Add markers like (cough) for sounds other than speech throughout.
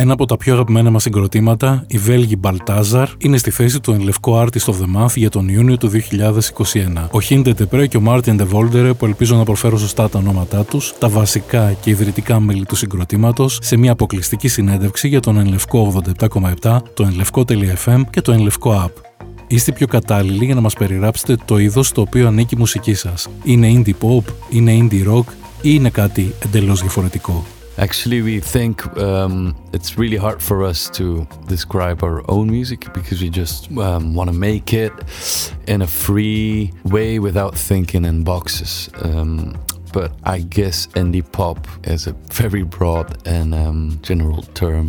Ένα από τα πιο αγαπημένα μας συγκροτήματα, οι Βέλγοι Μπαλτάζαρ, είναι στη θέση του ενλευκό Artist of the Month για τον Ιούνιο του 2021. Ο Χίντε Τεπρέ και ο Μάρτιν Ντεβόλτερε, που ελπίζω να προφέρω σωστά τα ονόματά τους, τα βασικά και ιδρυτικά μέλη του συγκροτήματος, σε μια αποκλειστική συνέντευξη για τον ενλευκό 87,7, το ενλευκό.fm και το ενλευκό app. Είστε πιο κατάλληλοι για να μας περιγράψετε το είδος στο οποίο ανήκει η μουσική σας. Είναι indie pop, είναι indie rock ή είναι κάτι εντελώς διαφορετικό. Actually, we think um, it's really hard for us to describe our own music because we just um, want to make it in a free way without thinking in boxes. Um, but I guess indie pop is a very broad and um, general term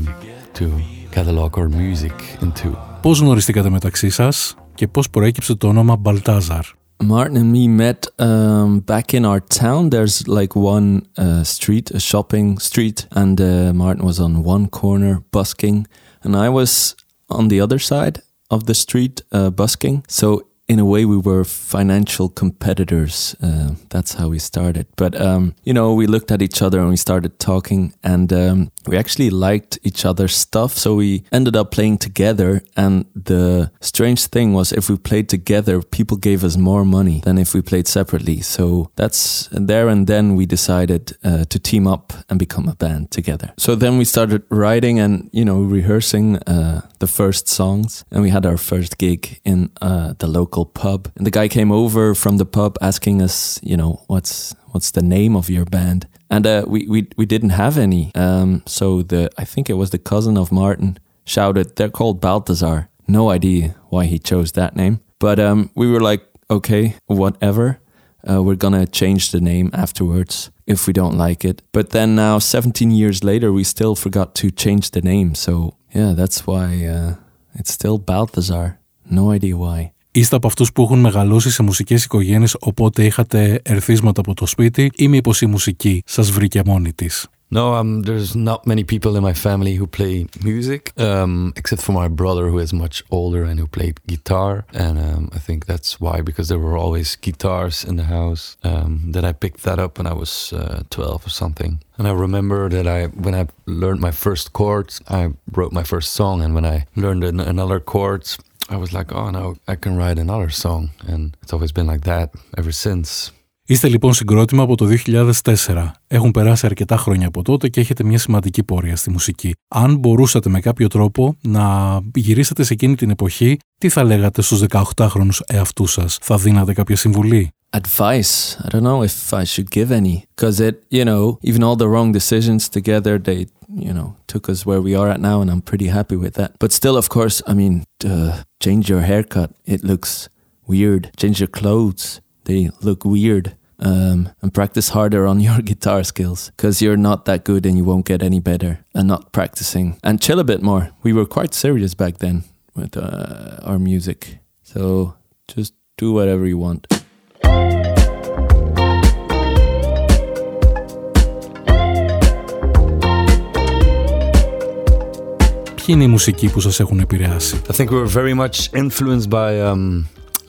to catalog our music into. Πώς γνωριστήκατε μεταξύ σας και πώς προέκυψε το όνομα Baltazar. Martin and me met um, back in our town. There's like one uh, street, a shopping street, and uh, Martin was on one corner busking, and I was on the other side of the street uh, busking. So in a way, we were financial competitors. Uh, that's how we started. But, um, you know, we looked at each other and we started talking, and um, we actually liked each other's stuff. So we ended up playing together. And the strange thing was, if we played together, people gave us more money than if we played separately. So that's there and then we decided uh, to team up and become a band together. So then we started writing and, you know, rehearsing uh, the first songs. And we had our first gig in uh, the local pub. And the guy came over from the pub asking us, you know, what's what's the name of your band? And uh, we, we we didn't have any. Um, so the I think it was the cousin of Martin shouted, "They're called Balthazar." No idea why he chose that name, but um, we were like, okay, whatever. Uh, we're gonna change the name afterwards if we don't like it. But then now, 17 years later, we still forgot to change the name. So yeah, that's why uh, it's still Balthazar. No idea why. Είστε από αυτού που έχουν μεγαλώσει σε μουσικέ οικογένειε, οπότε είχατε ερθίσματα από το σπίτι, ή μήπω η μουσική σα βρήκε μόνη τη. No, um, there's not many people in my family who play music, um, except for my brother who is much older and who played guitar. And um, I think that's why, because there were always guitars in the house. Um, that I picked that up when I was uh, 12 or something. And I remember that I, when I learned my first chords, I wrote my first song. And when I learned another chords, I was like, oh, now I can write another song. And it's always been like that ever since. Είστε λοιπόν συγκρότημα από το 2004. Έχουν περάσει αρκετά χρόνια από τότε και έχετε μια σημαντική πορεία στη μουσική. Αν μπορούσατε με κάποιο τρόπο να γυρίσετε σε εκείνη την εποχή, τι θα λέγατε στους 18χρονους εαυτούς σας, θα δίνατε κάποια συμβουλή. Advice. I don't know if I should give any. Because it, you know, even all the wrong decisions together, they you know, took us where we are at now, and I'm pretty happy with that. But still, of course, I mean, uh, change your haircut. It looks weird. Change your clothes. They look weird. Um, and practice harder on your (laughs) guitar skills because you're not that good and you won't get any better and not practicing and chill a bit more. We were quite serious back then with uh, our music. So just do whatever you want. Ποιοι είναι οι μουσικοί που σας έχουν επηρεάσει? I think we were very much influenced by um,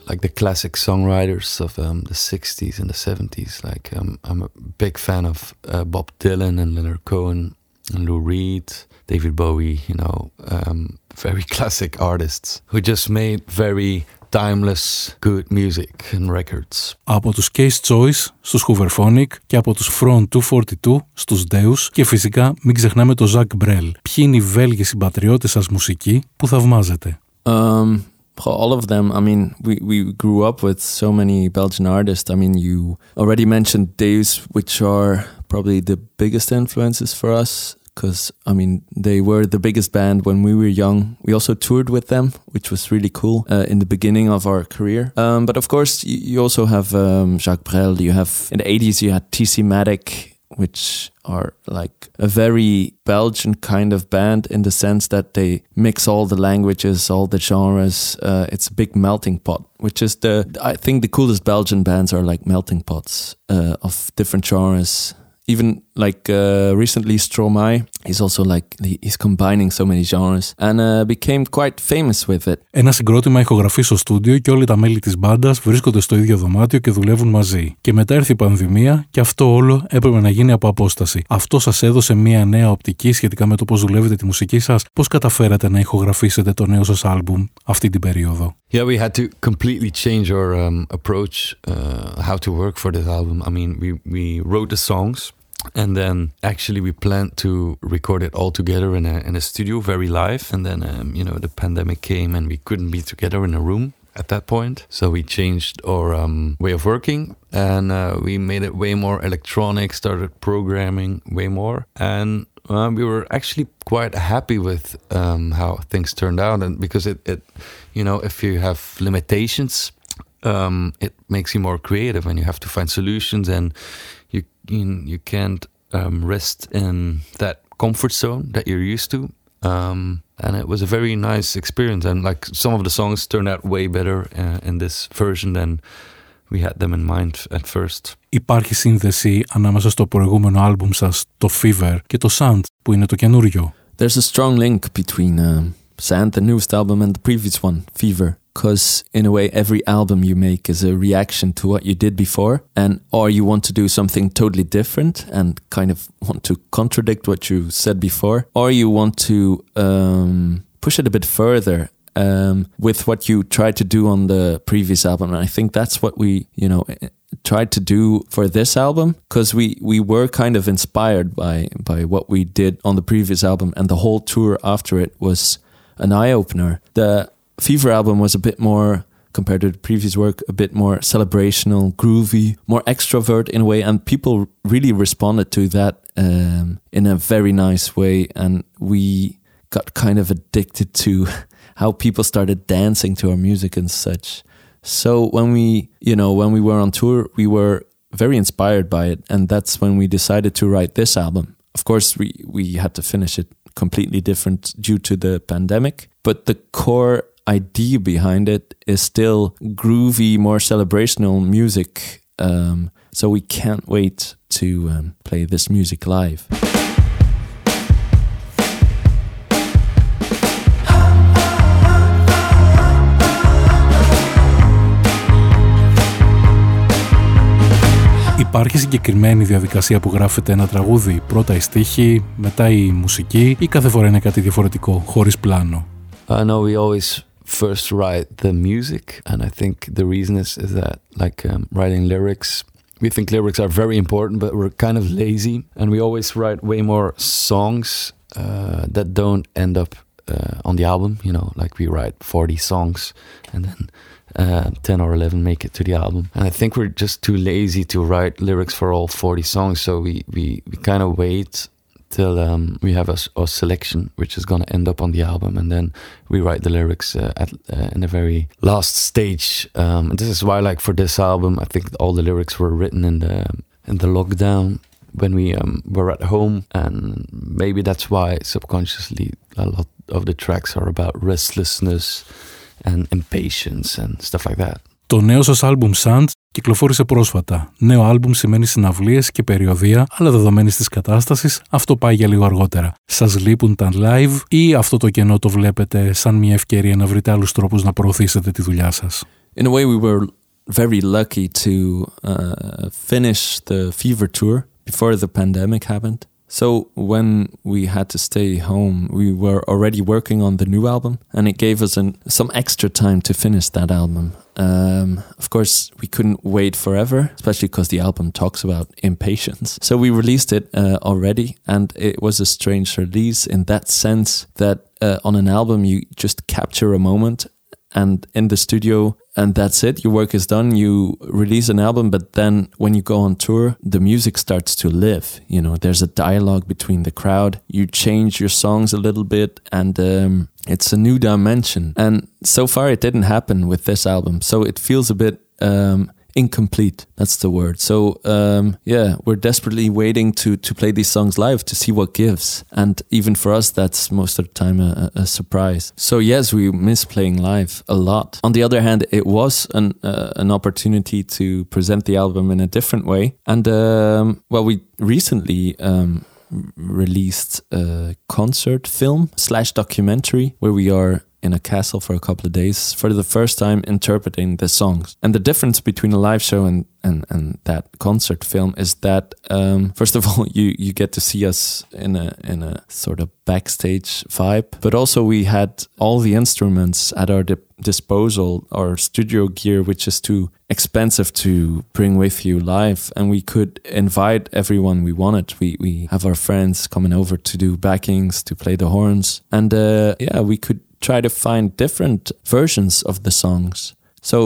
like the classic songwriters of um, the 60s and the 70s. Like um, I'm a big fan of uh, Bob Dylan and Leonard Cohen and Lou Reed, David Bowie, you know, um, very classic artists who just made very timeless good music and records. Από τους Case Choice στους Hooverphonic και από τους Front 242 στους Deus και φυσικά μην ξεχνάμε το Zach Brel. Ποιοι είναι οι Βέλγοι συμπατριώτες σας μουσικοί που θαυμάζετε. Um, all of them. I mean, we, we grew up with so many Belgian artists. I mean, you already mentioned Deus, which are probably the biggest influences for us because I mean they were the biggest band when we were young. We also toured with them, which was really cool uh, in the beginning of our career. Um, but of course, you, you also have um, Jacques Brel. You have in the '80s you had TC Matic, which are like a very Belgian kind of band in the sense that they mix all the languages, all the genres. Uh, it's a big melting pot, which is the I think the coolest Belgian bands are like melting pots uh, of different genres even like uh, recently Stromae. He's also like he's combining so many genres and uh, became quite famous with it. Ένα συγκρότημα ηχογραφεί στο στούντιο και όλοι τα μέλη τη μπάντα βρίσκονται στο ίδιο δωμάτιο και δουλεύουν μαζί. Και μετά έρθει η πανδημία και αυτό όλο έπρεπε να γίνει από απόσταση. Αυτό σα έδωσε μια νέα οπτική σχετικά με το πώ δουλεύετε τη μουσική σα, πώ καταφέρατε να ηχογραφήσετε το νέο σα άλμπουμ αυτή την περίοδο. Yeah, we had to completely change our um, approach, uh, how to work for this album. I mean, we, we wrote the songs and then actually we planned to record it all together in a in a studio very live. And then um, you know the pandemic came and we couldn't be together in a room at that point. So we changed our um, way of working. And uh, we made it way more electronic started programming way more. And uh, we were actually quite happy with um, how things turned out. And because it, it you know if you have limitations um, it makes you more creative and you have to find solutions. And you you, you can't um, rest in that comfort zone that you're used to. Um, and it was a very nice experience. And like some of the songs turned out way better uh, in this version than we had them in mind at first. Υπάρχει σύνδεση ανάμεσα στο προηγούμενο άλμπουμ σας, το Fever, και το Sound, που είναι το καινούριο. There's a strong link between um, Sand, the newest album, and the previous one, Fever. because in a way every album you make is a reaction to what you did before. And or you want to do something totally different and kind of want to contradict what you said before. Or you want to um, push it a bit further um, with what you tried to do on the previous album. And i think that's what we you know eh, tried to do for this album. Because we we were kind of inspired by by what we did on the previous album. And the whole tour after it was an eye opener the Fever album was a bit more compared to the previous work, a bit more celebrational, groovy, more extrovert in a way, and people really responded to that um, in a very nice way, and we got kind of addicted to (laughs) how people started dancing to our music and such. So when we, you know, when we were on tour, we were very inspired by it, and that's when we decided to write this album. Of course, we we had to finish it completely different due to the pandemic, but the core idea behind it is still groovy, more celebrational music. Um, so we can't wait to um, play this music live. Υπάρχει συγκεκριμένη διαδικασία που γράφεται ένα τραγούδι, πρώτα η στίχη, μετά η μουσική ή κάθε φορά είναι κάτι διαφορετικό, χωρίς πλάνο; I know we always first write the music, and I think the reason is is that like um, writing lyrics. We think lyrics are very important, but we're kind of lazy, and we always write way more songs uh, that don't end up uh, on the album. You know, like we write forty songs, and then uh, 10 or 11 make it to the album. And I think we're just too lazy to write lyrics for all 40 songs. So we, we, we kind of wait till um, we have a, a, selection which is going to end up on the album and then we write the lyrics uh, at uh, in a very last stage um, and this is why like for this album i think all the lyrics were written in the in the lockdown when we um, were at home and maybe that's why subconsciously a lot of the tracks are about restlessness and impatience and stuff like that Το νέο σας άλμπουμ Sand κυκλοφόρησε πρόσφατα. Νέο άλμπουμ σημαίνει συναυλίες και περιοδία, αλλά δεδομένη της κατάστασης αυτό πάει για λίγο αργότερα. Σας λείπουν τα live ή αυτό το κενό το βλέπετε σαν μια ευκαιρία να βρείτε άλλους τρόπους να προωθήσετε τη δουλειά σας; In a way we were very lucky to uh, finish the fever tour before the pandemic happened. So when we had to stay home, we were already working on the new album, and it gave us an, some extra time to finish that album. Um, of course, we couldn't wait forever, especially because the album talks about impatience. So we released it uh, already, and it was a strange release in that sense that uh, on an album you just capture a moment and in the studio and that's it. Your work is done. You release an album but then when you go on tour the music starts to live you know. There's a dialogue between the crowd. You change your songs a little bit and um, it's a new dimension. And so far it didn't happen with this album. So it feels a bit um, incomplete. That's the word. So um, yeah, we're desperately waiting to to play these songs live to see what gives. And even for us, that's most of the time a, a surprise. So yes, we miss playing live a lot. On the other hand, it was an uh, an opportunity to present the album in a different way. And um, well, we recently. Um, released a concert film slash documentary where we are in a castle for a couple of days for the first time interpreting the songs. And the difference between a live show and and, and that concert film is that um, (laughs) first of all you you get to see us in a in a sort of backstage vibe, but also we had all the instruments at our di disposal, our studio gear, which is too expensive to bring with you live, and we could invite everyone we wanted. We we have our friends coming over to do backings, to play the horns, and uh, yeah, we could try to find different versions of the songs. So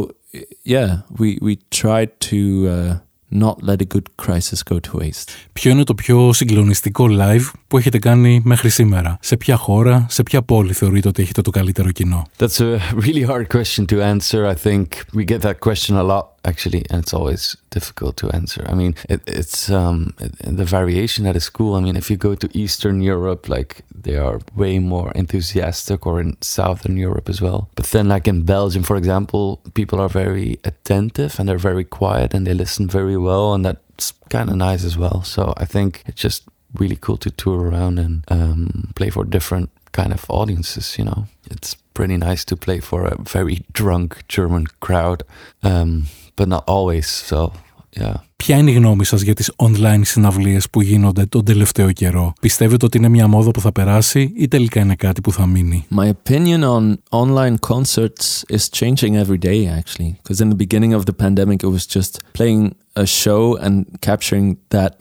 yeah, we we tried to uh, not let a good crisis go to waste. Ποιο είναι το πιο συγκλονιστικό live που έχετε κάνει μέχρι σήμερα. Σε ποια χώρα, σε ποια πόλη θεωρείτε ότι έχετε το καλύτερο κοινό. That's a really hard question to answer. I think we get that question a lot actually, and it's always difficult to answer. I mean, it, it's um, the variation at a school. I mean, if you go to Eastern Europe, like they are way more enthusiastic, or in Southern Europe as well. But then, like in Belgium, for example, people are very attentive and they're very quiet and they listen very well, and that's kind of nice as well. So I think it's just really cool to tour around and um, play for different kind of audiences. You know, it's pretty nice to play for a very drunk German crowd, um, but not always. So yeah. Ποια είναι η γνώμη σας για τις online συναυλίες που γίνονται τον τελευταίο καιρό. Πιστεύετε ότι είναι μια μόδα που θα περάσει ή τελικά είναι κάτι που θα μείνει. My opinion on online concerts is changing every day actually. Because in the beginning of the pandemic it was just playing a show and capturing that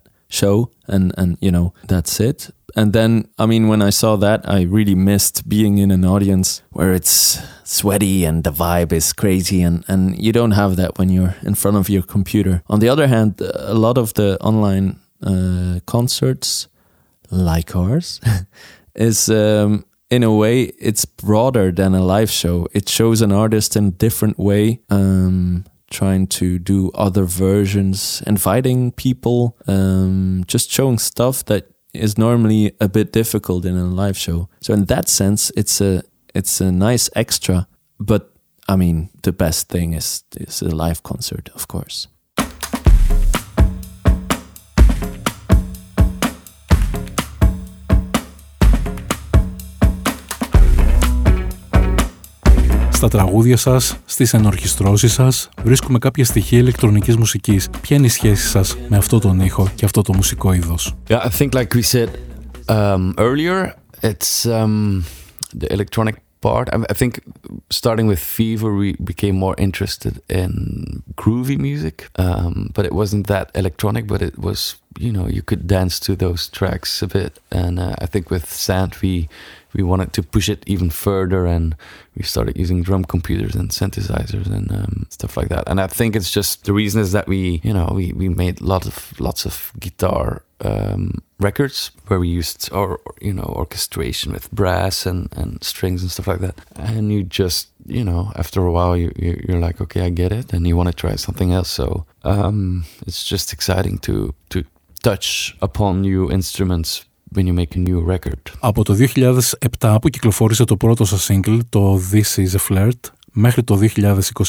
show and and you know that's it and then i mean when i saw that i really missed being in an audience where it's sweaty and the vibe is crazy. And and you don't have that when you're in front of your computer. On the other hand a lot of the online uh, concerts like ours (laughs) is um, in a way it's broader than a live show. It shows an artist in a different way um, trying to do other versions, inviting people, um, just showing stuff that is normally a bit difficult in a live show. So in that sense, it's a it's a nice extra. But I mean, the best thing is is a live concert, of course. Στα τραγούδια σας, στις ενορχιστρώσεις σας, βρίσκουμε κάποια στοιχεία ηλεκτρονικής μουσικής. Ποια είναι η σχέση σας με αυτό τον ήχο και αυτό το μουσικό είδος? Yeah, I think like we said um, earlier, it's um, the electronic part. I, I think starting with Fever, we became more interested in groovy music, um, but it wasn't that electronic, but it was, you know, you could dance to those tracks a bit. And uh, I think with Sand, we we wanted to push it even further and we started using drum computers and synthesizers and um, stuff like that. And i think it's just the reason is that we you know we, we made lots of lots of guitar um, records where we used or you know orchestration with brass and, and strings and stuff like that. And you just you know after a while you, you are like okay i get it and you want to try something else. So um, it's just exciting to to touch upon new instruments when you make a new record. Από το 2007 που κυκλοφόρησε το πρώτο σας single, το This is a Flirt, μέχρι το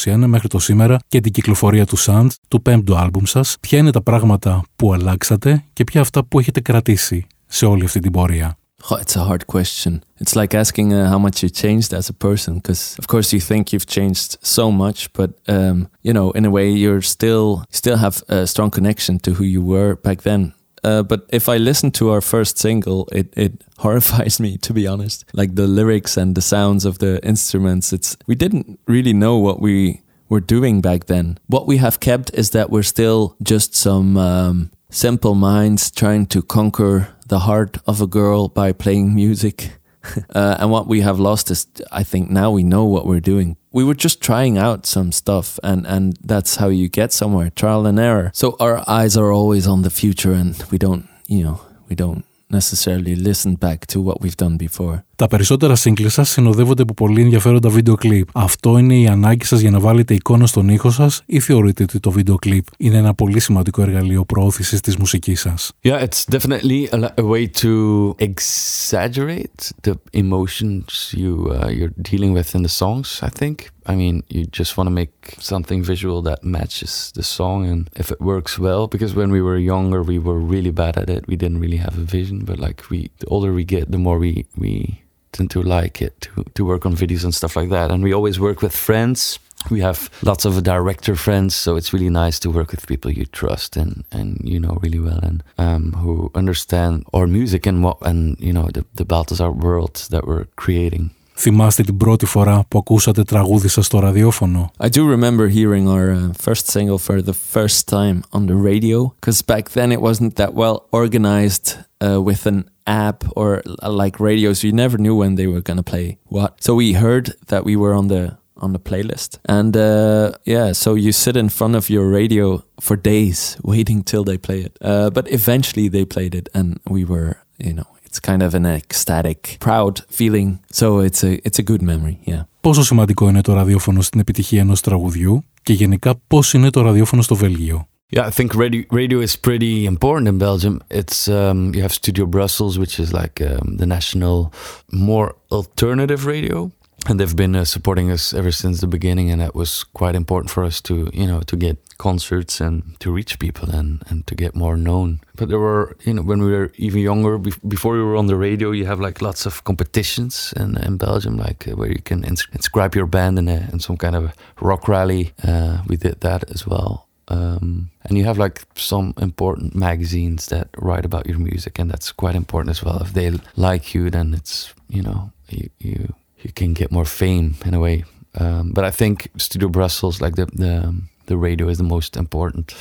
2021, μέχρι το σήμερα και την κυκλοφορία του Sound, του πέμπτου άλμπουμ σας, ποια είναι τα πράγματα που αλλάξατε και ποια αυτά που έχετε κρατήσει σε όλη αυτή την πορεία; Oh, it's a hard question. It's like asking uh, how much you changed as a person, because of course you think you've changed so much, but um, you know, in a way, you're still still have a strong connection to who you were back then. Uh, but if I listen to our first single, it, it (laughs) horrifies me to be honest. Like the lyrics and the sounds of the instruments, it's we didn't really know what we were doing back then. What we have kept is that we're still just some um, simple minds trying to conquer the heart of a girl by playing music. (laughs) uh, and what we have lost is, I think now we know what we're doing. We were just trying out some stuff, and, and that's how you get somewhere trial and error. So our eyes are always on the future, and we don't, you know, we don't necessarily listen back to what we've done before. Τα περισσότερα σύγκλι σα συνοδεύονται από πολύ ενδιαφέροντα βίντεο κλιπ. Αυτό είναι η ανάγκη σα για να βάλετε εικόνα στον ήχο σα ή θεωρείτε ότι το βίντεο κλιπ είναι ένα πολύ σημαντικό εργαλείο προώθηση τη μουσική σα. Yeah, it's definitely a, way to exaggerate the emotions you uh, you're dealing with in the songs. I think. I mean, you just want to make something visual that matches the song, and if it works well, because when we were younger, we were really bad at it. We didn't really have a vision, but like we, the older we get, the more we we tend to like it to to work on videos and stuff like that. And we always work with friends. We have lots of director friends, so it's really nice to work with people you trust and and you know really well, and um, who understand our music and what and you know the the Balthazar world that we're creating. Θυμάστε την πρώτη φορά που ακούσατε τραγούδι σας στο ραδιόφωνο. I do remember hearing our uh, first single for the first time on the radio because back then it wasn't that well organized uh, with an app or uh, like radios you never knew when they were going to play what. So we heard that we were on the on the playlist. And uh, yeah, so you sit in front of your radio for days (laughs) waiting till they play it. Uh, but eventually they played it and we were, you know, it's kind of an ecstatic, proud feeling. So it's a, it's a good memory, yeah. Πόσο σημαντικό είναι το ραδιόφωνο στην επιτυχία ενός τραγουδιού και γενικά πώς είναι το ραδιόφωνο στο Βέλγιο. Yeah, I think radio radio is pretty important in Belgium. It's um, you have Studio Brussels, which is like um, the national, more alternative radio, and they've been uh, supporting us ever since the beginning. And that was quite important for us to, you know, to get concerts and to reach people and, and to get more known. But there were, you know, when we were even younger, be- before we were on the radio, you have like lots of competitions in, in Belgium, like uh, where you can ins- inscribe your band in, a, in some kind of rock rally. Uh, we did that as well. Um, and you have like some important magazines that write about your music, and that's quite important as well. If they like you, then it's you know you you, you can get more fame in a way. Um, but I think Studio Brussels, like the the the radio is the most important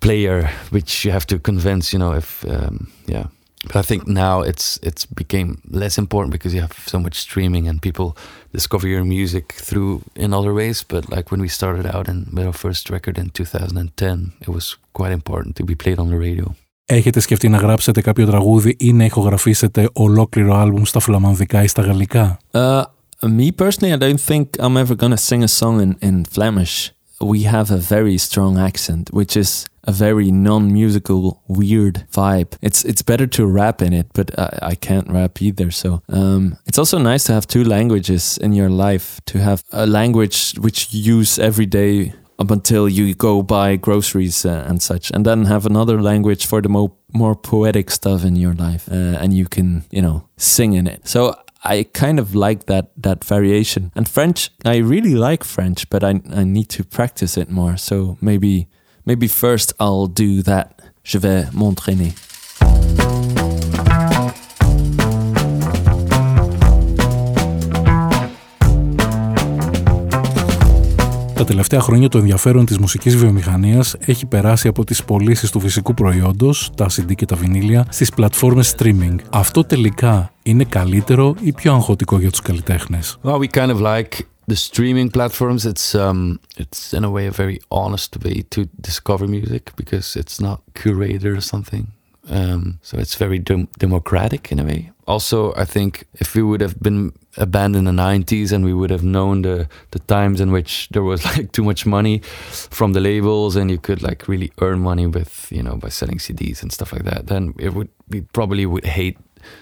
player, which you have to convince. You know, if um, yeah. But I think now it's it's became less important because you have so much streaming and people discover your music through in other ways. But like when we started out and with our first record in 2010, it was quite important to be played on the radio. Έχετε σκεφτεί να γράψετε κάποιο τραγούδι ή να ηχογραφήσετε ολόκληρο άλμπουμ στα φλαμανδικά ή στα γαλλικά? Uh, me personally, I don't think I'm ever gonna sing a song in, in Flemish. we have a very strong accent, which is a very non-musical, weird vibe. It's it's better to rap in it, but I, I can't rap either. So um, it's also nice to have two languages in your life. To have a language which you use every day up until you go buy groceries uh, and such, and then have another language for the more more poetic stuff in your life, uh, and you can you know sing in it. So I kind of like that that variation. And French, I really like French, but I I need to practice it more. So maybe maybe first I'll do that. Je vais m'entraîner. Τα τελευταία χρόνια το ενδιαφέρον της μουσικής βιομηχανίας έχει περάσει από τις πωλήσει του φυσικού προϊόντος, τα CD και τα βινίλια, στις πλατφόρμες streaming. Αυτό τελικά είναι καλύτερο ή πιο αγχωτικό για τους καλλιτέχνες? Well, we kind of like the streaming platforms. It's um, it's in a way a very honest way to discover music because it's not curated or something. Um, so it's very dem- democratic in a way. Also, I think if we would have been a band in the 90s and we would have known the, the times in which there was (laughs) like too much money from the labels and you could like really earn money with, you know, by selling CDs and stuff like that, then it would, we probably would hate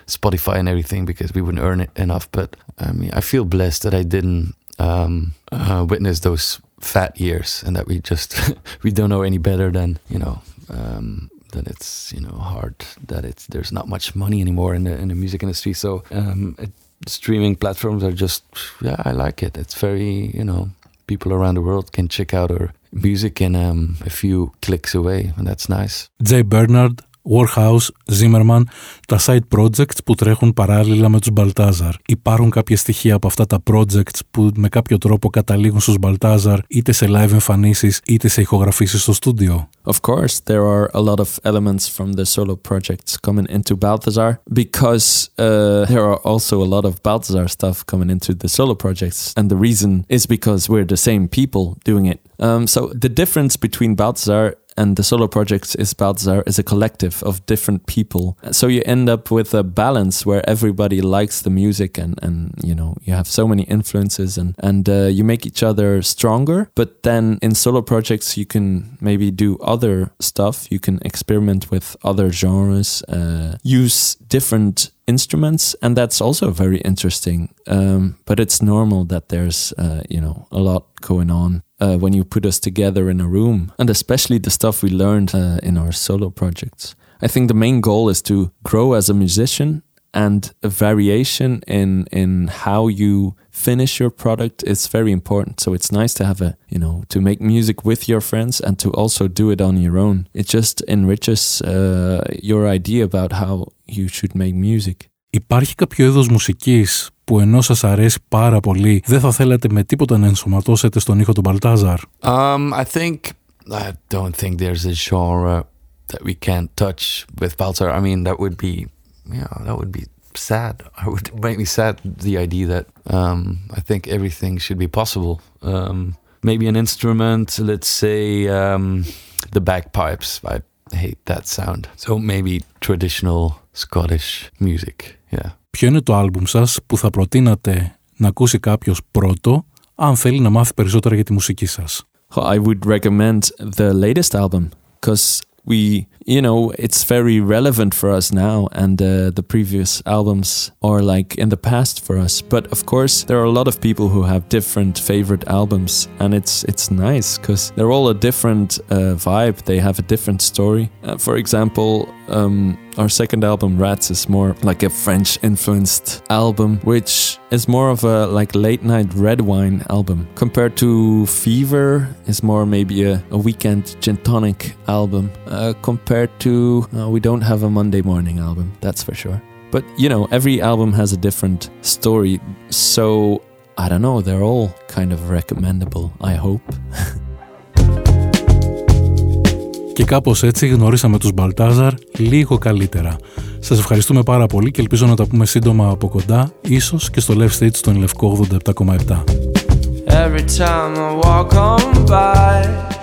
Spotify and everything because we wouldn't earn it enough. But I mean, I feel blessed that I didn't um, uh, witness those fat years and that we just, (laughs) we don't know any better than, you know, um, that it's you know hard that it's there's not much money anymore in the in the music industry. So um, it, streaming platforms are just yeah I like it. It's very you know people around the world can check out our music in um, a few clicks away, and that's nice. J. Bernardt, Warhaus, Zimmerman, τα side projects που τρέχουν παράλληλα με τους Baltazar. Υπάρχουν κάποια στοιχεία από αυτά τα projects που με κάποιο τρόπο καταλήγουν στους Baltazar είτε σε live εμφανίσεις είτε σε ηχογραφήσεις στο στούντιο. Of course, there are a lot of elements from the solo projects coming into Balthazar because uh, there are also a lot of Balthazar stuff coming into the solo projects. And the reason is because we're the same people doing it. Um, so the difference between Balthazar and the solo projects is Balthazar is a collective of different people. So you end up with a balance where everybody likes the music and, and you know, you have so many influences and, and uh, you make each other stronger. But then in solo projects, you can maybe do other stuff. You can experiment with other genres, uh, use different instruments, and that's also very interesting. Um, but it's normal that there's, uh, you know, a lot going on uh, when you put us together in a room, and especially the stuff we learned uh, in our solo projects. I think the main goal is to grow as a musician and a variation in in how you finish your product is very important so it's nice to have a you know to make music with your friends and to also do it on your own it just enriches uh, your idea about how you should make music Υπάρχει κάποιο είδος μουσικής που ενώ σας αρέσει πάρα πολύ δεν θα θέλατε με τίποτα να ενσωματώσετε στον ήχο του Μπαλτάζαρ. Um, I think I don't think there's a genre that we can't touch with Balthazar. I mean, that would be, you know, that would be sad. I would (laughs) make me sad the idea that um, I think everything should be possible. Um, maybe an instrument, let's say um, the bagpipes. I hate that sound. So maybe traditional Scottish music. Yeah. Ποιο είναι το άλμπουμ σας που θα προτείνατε να ακούσει κάποιος πρώτο αν θέλει να μάθει περισσότερα για τη μουσική σας? I would recommend the latest album because we you know it's very relevant for us now and uh, the previous albums are like in the past for us. But of course there are a lot of people who have different favorite albums and it's it's nice because they're all a different uh, vibe. They have a different story. Uh, for example um, our second album rats is more like a french influenced album which is more of a like late night red wine album. Compared to fever is more maybe a, a weekend gin tonic album. Uh, compared to uh, we don't have a monday morning album that's for sure. But you know every album has a different story so i don't know they're all kind of recommendable i hope (laughs) Και κάπως έτσι γνωρίσαμε τους Μπαλτάζαρ λίγο καλύτερα. Σας ευχαριστούμε πάρα πολύ και ελπίζω να τα πούμε σύντομα από κοντά, ίσως και στο Left Stage στον Λευκό 87,7. Every time I walk on by